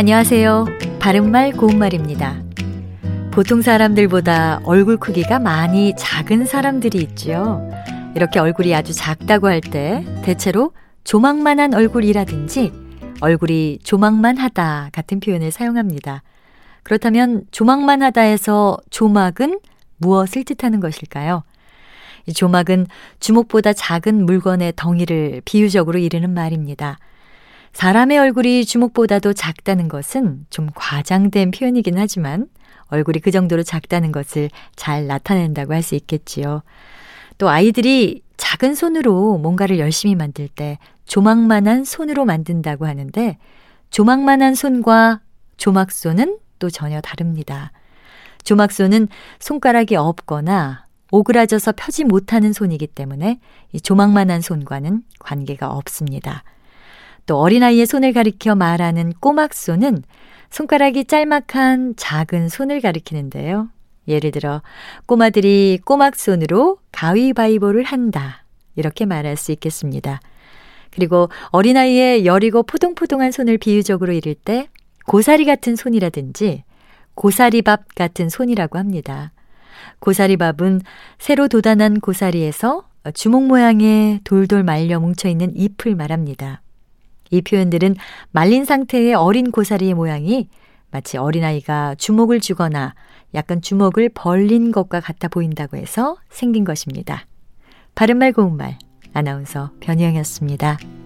안녕하세요. 바른말 고운말입니다. 보통 사람들보다 얼굴 크기가 많이 작은 사람들이 있지요. 이렇게 얼굴이 아주 작다고 할 때 대체로 조망만한 얼굴이라든지 얼굴이 조망만하다 같은 표현을 사용합니다. 그렇다면 조망만하다에서 조막은 무엇을 뜻하는 것일까요? 이 조막은 주먹보다 작은 물건의 덩이를 비유적으로 이르는 말입니다. 사람의 얼굴이 주먹보다도 작다는 것은 좀 과장된 표현이긴 하지만 얼굴이 그 정도로 작다는 것을 잘 나타낸다고 할 수 있겠지요. 또 아이들이 작은 손으로 뭔가를 열심히 만들 때 조막만한 손으로 만든다고 하는데 조막만한 손과 조막손은 또 전혀 다릅니다. 조막손은 손가락이 없거나 오그라져서 펴지 못하는 손이기 때문에 이 조막만한 손과는 관계가 없습니다. 또 어린아이의 손을 가리켜 말하는 꼬막손은 손가락이 짤막한 작은 손을 가리키는데요. 예를 들어 꼬마들이 꼬막손으로 가위바위보를 한다. 이렇게 말할 수 있겠습니다. 그리고 어린아이의 여리고 포동포동한 손을 비유적으로 이를 때 고사리 같은 손이라든지 고사리밥 같은 손이라고 합니다. 고사리밥은 새로 돋아난 고사리에서 주먹 모양의 돌돌 말려 뭉쳐 있는 잎을 말합니다. 이 표현들은 말린 상태의 어린 고사리의 모양이 마치 어린아이가 주먹을 주거나 약간 주먹을 벌린 것과 같아 보인다고 해서 생긴 것입니다. 바른말 고운말 아나운서 변희영이었습니다.